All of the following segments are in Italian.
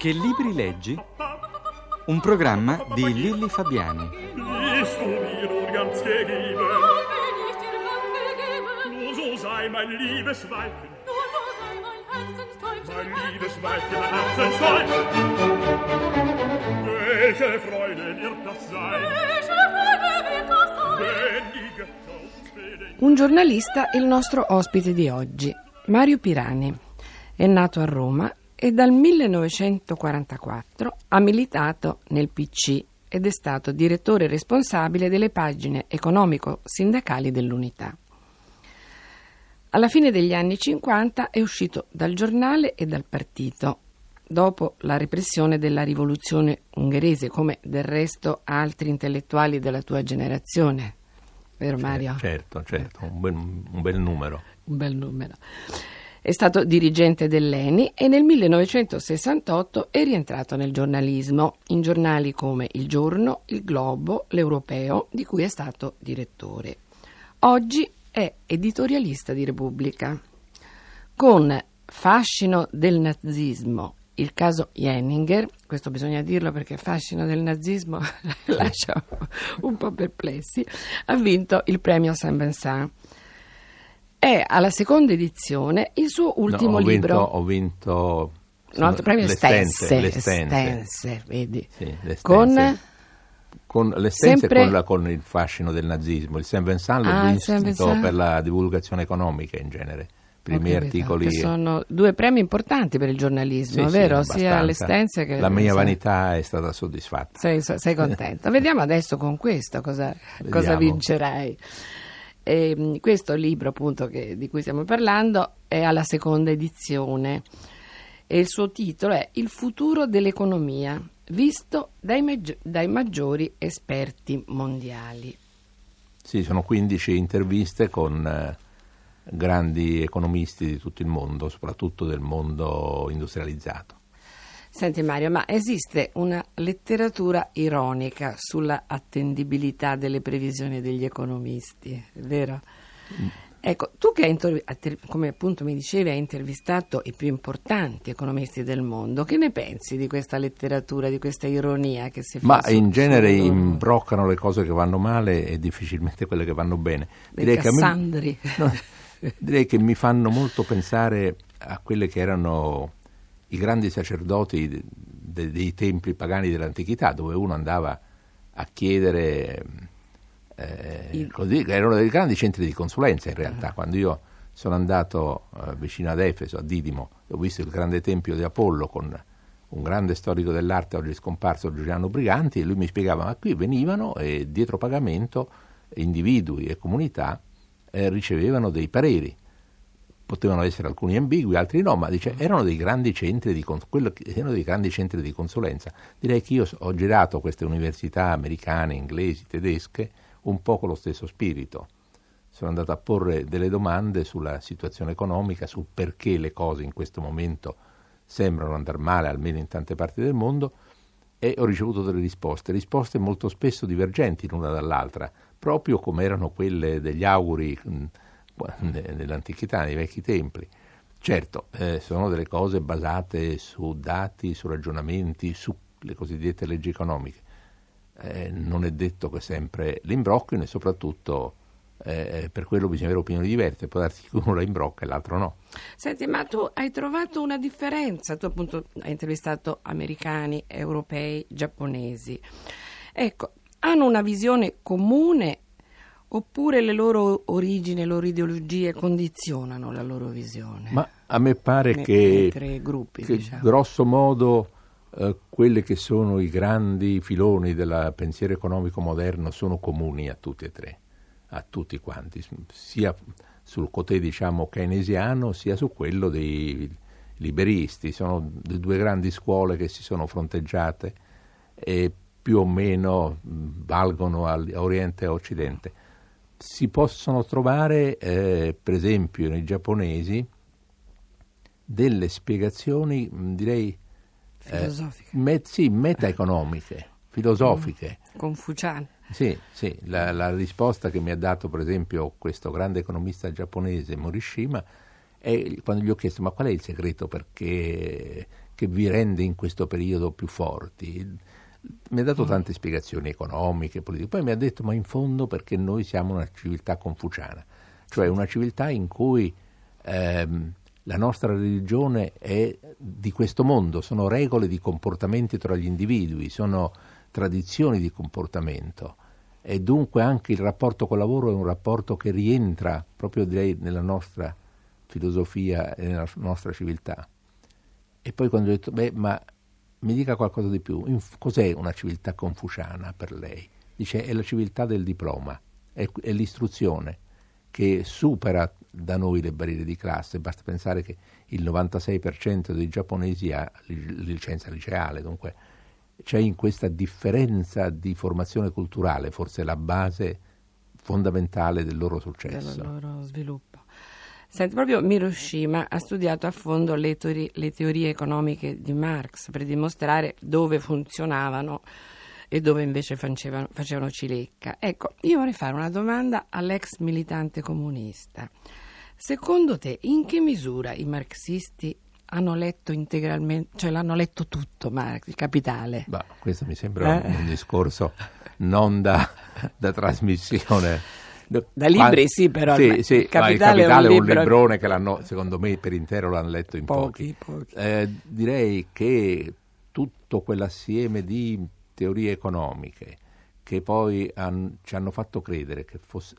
Che libri leggi? Un programma di Lilli Fabiani. Un giornalista è il nostro ospite di oggi, Mario Pirani. È nato a Roma e dal 1944 ha militato nel PC ed è stato direttore responsabile delle pagine economico-sindacali dell'Unità. Alla fine degli anni 50 è uscito dal giornale e dal partito, dopo la repressione della rivoluzione ungherese, come del resto altri intellettuali della tua generazione. Vero Mario? Certo, certo, un bel, un bel numero. Un bel numero. È stato dirigente dell'ENI e nel 1968 è rientrato nel giornalismo, in giornali come Il Giorno, Il Globo, L'Europeo, di cui è stato direttore. Oggi è editorialista di Repubblica. Con Fascino del nazismo, il caso Jenninger, questo bisogna dirlo perché fascino del nazismo lascia un po' perplessi, ha vinto il premio Saint Vincent. È alla seconda edizione il suo ultimo No, ho libro. Vinto, ho vinto Un altro premio Stense, l'Estense. Stense, vedi. Sì, l'Estense. Con con l'essenza sempre- e con, la- con il fascino del nazismo. Il Saint Vincent l'ho Ah, Vincent. per la divulgazione economica in genere, per i Ho miei capito, articoli. che sono due premi importanti per il giornalismo, Sì, sì, vero? Sia abbastanza. l'Estense che La mia vanità è stata soddisfatta. Sei, sei contento. Vediamo adesso con questo cosa, cosa vincerai. Ehm, questo libro, appunto, che- di cui stiamo parlando, è alla seconda edizione e il suo titolo è Il futuro dell'economia, visto dai, maggi- dai maggiori esperti mondiali. Sì, sono 15 interviste con eh, grandi economisti di tutto il mondo, soprattutto del mondo industrializzato. Senti Mario, ma esiste una letteratura ironica sulla attendibilità delle previsioni degli economisti, vero? Ecco, tu che hai, come appunto mi dicevi, hai intervistato i più importanti economisti del mondo, che ne pensi di questa letteratura, di questa ironia che si fa? Ma su- in genere su- imbroccano le cose che vanno male e difficilmente quelle che vanno bene. dei che a me-. No, direi che mi fanno molto pensare a quelle che erano i grandi sacerdoti de- de- dei templi pagani dell'antichità, dove uno andava a chiedere, eh, Il- così, erano dei grandi centri di consulenza in realtà. Quando io sono andato eh, vicino ad Efeso, a Didimo, ho visto il grande tempio di Apollo con un grande storico dell'arte oggi scomparso Giuliano Briganti e lui mi spiegava ma qui venivano e dietro pagamento individui e comunità eh, ricevevano dei pareri potevano essere alcuni ambigui, altri no, ma dice, erano dei grandi centri di, erano dei grandi centri di consulenza. Direi che io ho girato queste università americane, inglesi, tedesche, un po' con lo stesso spirito. Sono andato a porre delle domande sulla situazione economica, sul perché le cose in questo momento sembrano andare male, almeno in tante parti del mondo, e ho ricevuto delle risposte, risposte molto spesso divergenti l'una dall'altra, proprio come erano quelle degli auguri nell'antichità, nei vecchi templi. Certo, eh, sono delle cose basate su dati, su ragionamenti, sulle cosiddette leggi economiche. Eh, non è detto che sempre l'imbrocchino e soprattutto eh, per quello bisogna avere opinioni diverse, può darsi che uno la imbrocca e l'altro no. Senti, ma tu hai trovato una differenza? Tu appunto hai intervistato americani, europei, giapponesi. Ecco, hanno una visione comune oppure le loro origini, le loro ideologie condizionano la loro visione? Ma a me pare Nei- che, gruppi, che diciamo. grosso modo eh, quelli che sono i grandi filoni del pensiero economico moderno sono comuni a tutti e tre, a tutti quanti, sia sul cotè diciamo keynesiano sia su quello dei liberisti. Sono due grandi scuole che si sono fronteggiate e più o meno valgono a Oriente e a Occidente. Si possono trovare, eh, per esempio, nei giapponesi delle spiegazioni, mh, direi, eh, Filosofiche, me- sì, metaeconomiche, filosofiche. confuciane. Sì, sì, la, la risposta che mi ha dato per esempio questo grande economista giapponese Morishima è quando gli ho chiesto ma qual è il segreto perché che vi rende in questo periodo più forti? Mi ha dato tante spiegazioni economiche, politiche, poi mi ha detto ma in fondo perché noi siamo una civiltà confuciana, cioè una civiltà in cui ehm, la nostra religione è di questo mondo, sono regole di comportamenti tra gli individui, sono tradizioni di comportamento. E dunque anche il rapporto col lavoro è un rapporto che rientra proprio direi nella nostra filosofia e nella nostra civiltà. E poi quando ho detto, beh, ma mi dica qualcosa di più, cos'è una civiltà confuciana per lei? Dice, è la civiltà del diploma, è, è l'istruzione che supera da noi le barriere di classe, basta pensare che il 96% dei giapponesi ha licenza liceale, dunque c'è in questa differenza di formazione culturale forse la base fondamentale del loro successo. Del loro sviluppo. Senti, proprio Miroshima ha studiato a fondo le, teorie, le teorie economiche di Marx per dimostrare dove funzionavano e dove invece facevano, facevano cilecca. Ecco, io vorrei fare una domanda all'ex militante comunista. Secondo te, in che misura i marxisti hanno letto integralmente, cioè l'hanno letto tutto Marx, il capitale? Bah, questo mi sembra eh? un, discorso non da, da trasmissione. Da libri sì, però sì, sì, il capitale, il capitale è un, libro... un librone che l'hanno, secondo me, per intero l'hanno letto in pochi. pochi. pochi. Eh, direi che tutto quell'assieme di teorie economiche che poi han, ci hanno fatto credere che fosse,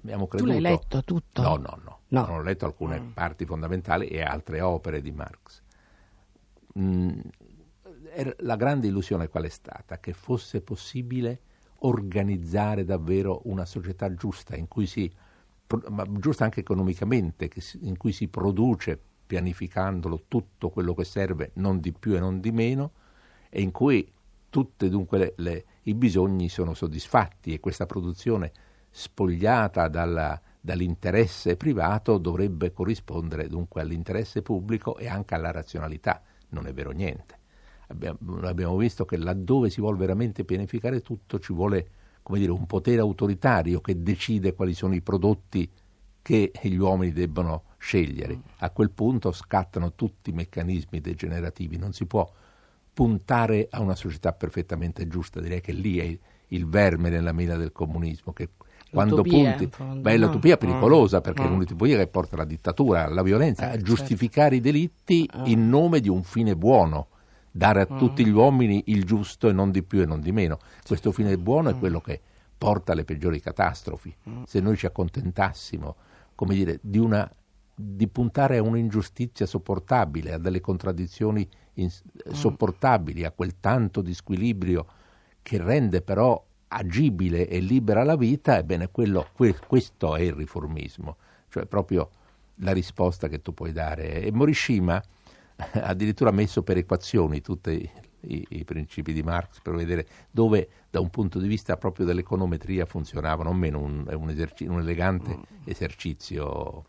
abbiamo creduto... Tu l'hai letto tutto? No, no, no. no. Non ho letto alcune mm. parti fondamentali e altre opere di Marx. Mm, la grande illusione qual è stata? Che fosse possibile organizzare davvero una società giusta, si, giusta anche economicamente, in cui si produce pianificandolo tutto quello che serve, non di più e non di meno, e in cui tutti i bisogni sono soddisfatti e questa produzione spogliata dalla, dall'interesse privato dovrebbe corrispondere dunque all'interesse pubblico e anche alla razionalità. Non è vero niente. Abbiamo, abbiamo visto che laddove si vuole veramente pianificare tutto ci vuole come dire, un potere autoritario che decide quali sono i prodotti che gli uomini debbono scegliere. A quel punto scattano tutti i meccanismi degenerativi, non si può puntare a una società perfettamente giusta, direi che lì è il verme nella mela del comunismo, che quando l'utopia, punti, fondo, beh, no? l'utopia è pericolosa perché no. è un'utopia che porta alla dittatura, alla violenza, eh, a giustificare certo. i delitti ah. in nome di un fine buono, dare a mm. tutti gli uomini il giusto e non di più e non di meno. Questo fine buono mm. è quello che porta alle peggiori catastrofi. Mm. Se noi ci accontentassimo, come dire, di, una, di puntare a un'ingiustizia sopportabile, a delle contraddizioni in, mm. sopportabili, a quel tanto di squilibrio che rende però agibile e libera la vita, ebbene quello, que, questo è il riformismo, cioè proprio la risposta che tu puoi dare. E Morishima addirittura messo per equazioni tutti i, i, principi di Marx per vedere dove da un punto di vista proprio dell'econometria funzionavano, o meno un, un, eserci- un elegante mm. esercizio.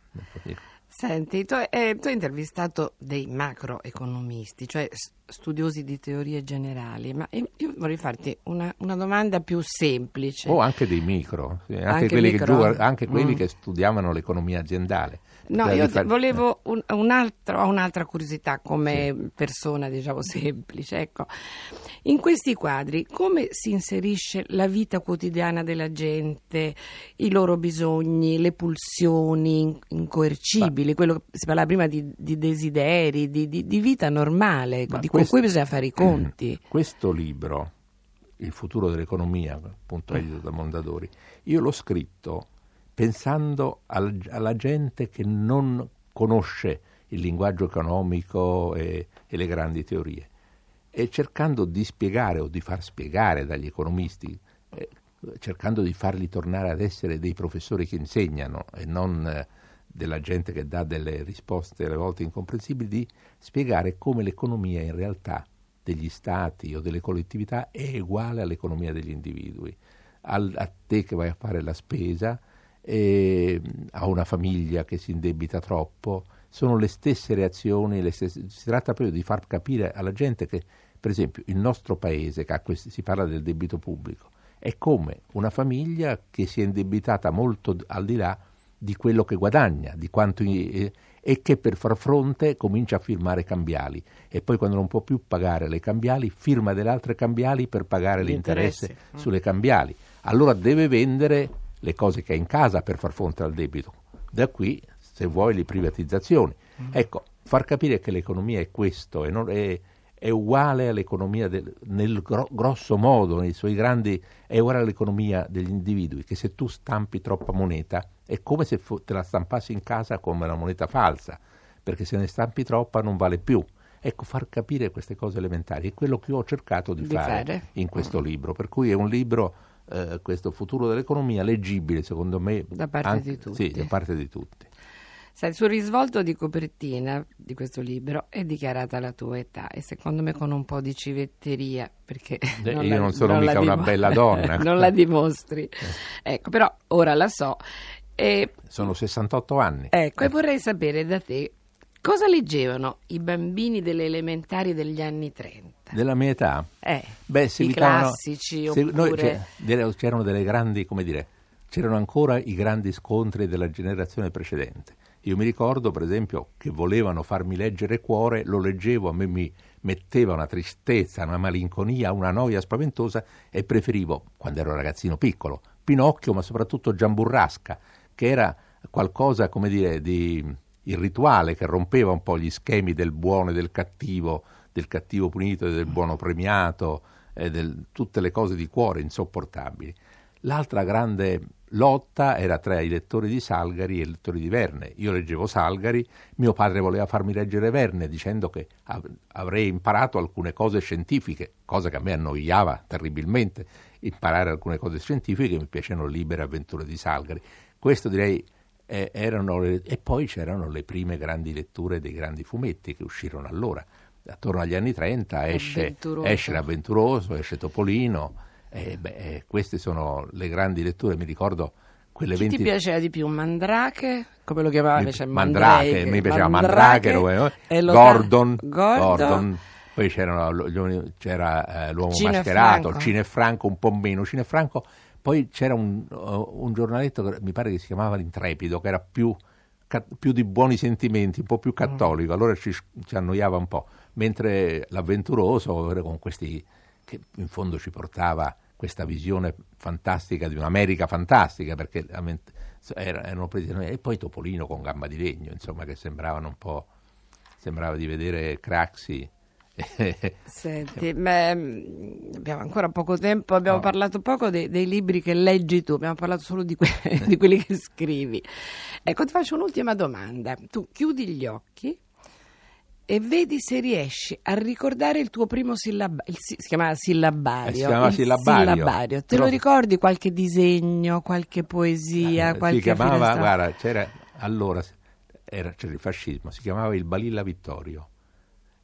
Senti, tu, eh, tu, hai intervistato dei macroeconomisti, cioè studiosi di teorie generali, ma io vorrei farti una, una domanda più semplice. O anche dei micro, sì, anche, Anche quelli, micro? Che, giu- anche quelli Mm. che studiavano l'economia aziendale. No, Cioè, io di far- volevo un, un altro, ho un'altra curiosità come persona, diciamo, semplice. Ecco. In questi quadri come si inserisce la vita quotidiana della gente, i loro bisogni, le pulsioni in- incoercibili, quello che si parlava prima di, di desideri, di, di- di vita normale, Ma di, questo- cui bisogna fare i conti. Questo libro, Il futuro dell'economia, appunto edito da Mondadori, io l'ho scritto pensando al- alla gente che non conosce il linguaggio economico e, e le grandi teorie e cercando di spiegare o di far spiegare dagli economisti, eh, cercando di farli tornare ad essere dei professori che insegnano e non eh, della gente che dà delle risposte alle volte incomprensibili, di spiegare come l'economia in realtà degli stati o delle collettività è uguale all'economia degli individui. Al- a te che vai a fare la spesa, eh, a una famiglia che si indebita troppo, sono le stesse reazioni, le stesse- si tratta proprio di far capire alla gente che, per esempio, il nostro paese, che questi- si parla del debito pubblico, è come una famiglia che si è indebitata molto al di là di quello che guadagna, di quanto, eh, e che per far fronte comincia a firmare cambiali e poi quando non può più pagare le cambiali firma delle altre cambiali per pagare l'interesse L'interesse. sulle cambiali. Allora deve vendere le cose che ha in casa per far fronte al debito. Da qui, se vuoi, le privatizzazioni. Ecco, far capire che l'economia è questo e non è, è uguale all'economia del- nel gro- grosso modo, nei suoi grandi, è uguale all'economia degli individui, che se tu stampi troppa moneta è come se fu- te la stampassi in casa come una moneta falsa, perché se ne stampi troppa non vale più. Ecco, far capire queste cose elementari è quello che ho cercato di, Di fare, fare. in questo libro, per cui è un libro, eh, questo futuro dell'economia, leggibile secondo me Da parte di tutti. Sì, da parte di tutti. Sai, sul risvolto di copertina di questo libro è dichiarata la tua età e secondo me con un po' di civetteria perché Eh, non io la- non sono la mica una bella donna. non la dimostri. Ecco, però ora la so. E, Sono 68 anni. ecco, Eh, e vorrei sapere da te cosa leggevano i bambini delle elementari degli anni 30? Della mia età? Eh, Beh, si i evitavano- classici se- noi- oppure... delle- c'erano delle grandi, come dire, c'erano ancora i grandi scontri della generazione precedente. Io mi ricordo, per esempio, che volevano farmi leggere Cuore, lo leggevo, a me mi metteva una tristezza, una malinconia, una noia spaventosa e preferivo, quando ero ragazzino piccolo, Pinocchio, ma soprattutto Giamburrasca, che era qualcosa, come dire, di irrituale, che rompeva un po' gli schemi del buono e del cattivo, del cattivo punito e del buono premiato, e del- tutte le cose di cuore insopportabili. L'altra grande lotta era tra i lettori di Salgari e i lettori di Verne. Io leggevo Salgari, mio padre voleva farmi leggere Verne dicendo che av- avrei imparato alcune cose scientifiche, cosa che a me annoiava terribilmente, imparare alcune cose scientifiche, mi piacevano libere avventure di Salgari. Questo direi eh, erano le- e poi c'erano le prime grandi letture dei grandi fumetti che uscirono allora. Attorno agli anni 30 esce, esce L'Avventuroso, esce Topolino, e, beh, eh, queste sono le grandi letture, mi ricordo quelle Chi 20... ti piaceva di più, Mandrake? Come lo chiamava? Mi- invece? Mandrake, mi piaceva Mandrake, lo- e lo- Gordon, Gordon, Gordon, poi c'era eh, l'uomo Cine mascherato, Franco. Cinefranco un po' meno, Cinefranco, poi c'era un, uh, un giornaletto che mi pare che si chiamava L'Intrepido, che era più, più di buoni sentimenti, un po' più cattolico, allora ci, ci annoiava un po', mentre l'avventuroso era con questi che in fondo ci portava questa visione fantastica di un'America fantastica, perché erano presi e poi Topolino con gamba di legno, insomma, che sembravano un po', sembrava di vedere Craxi. Senti, ma, mm, abbiamo ancora poco tempo, abbiamo No. parlato poco dei, dei libri che leggi tu, abbiamo parlato solo di, que- di quelli che scrivi. Ecco, ti faccio un'ultima domanda. Tu chiudi gli occhi e vedi se riesci a ricordare il tuo primo sillabario, si, si chiamava sillabario. Eh, si chiamava il sillabario. Te lo Però- ricordi qualche disegno, qualche poesia, qualche si chiamava, finestra- guarda, c'era allora era, c'era il fascismo, si chiamava il Balilla Vittorio,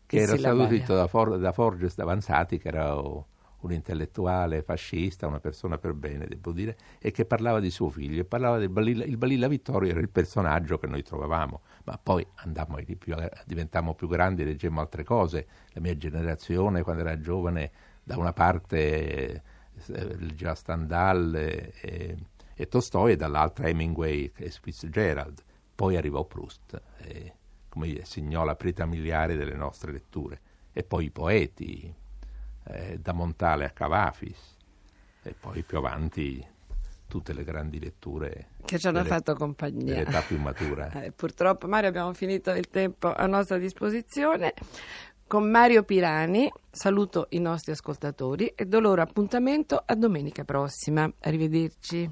che Il era stato sillabario. scritto da, For- da Forges Davanzati, che era oh, un intellettuale fascista, una persona per bene, devo dire, e che parlava di suo figlio. E parlava del Balilla, il Balilla Vittorio era il personaggio che noi trovavamo, ma poi andammo di più, diventammo più grandi leggemmo altre cose. La mia generazione, quando era giovane, da una parte eh, leggeva Stendhal e, e, Tolstoi e dall'altra Hemingway e Fitzgerald. Poi arrivò Proust, e, come segnò la preta miliare delle nostre letture. E poi i poeti, eh, da Montale a Cavafis, e poi più avanti tutte le grandi letture che ci hanno delle- fatto compagnia. dell'età più matura. Eh, purtroppo Mario abbiamo finito il tempo a nostra disposizione. Con Mario Pirani saluto i nostri ascoltatori e do loro appuntamento a domenica prossima. Arrivederci.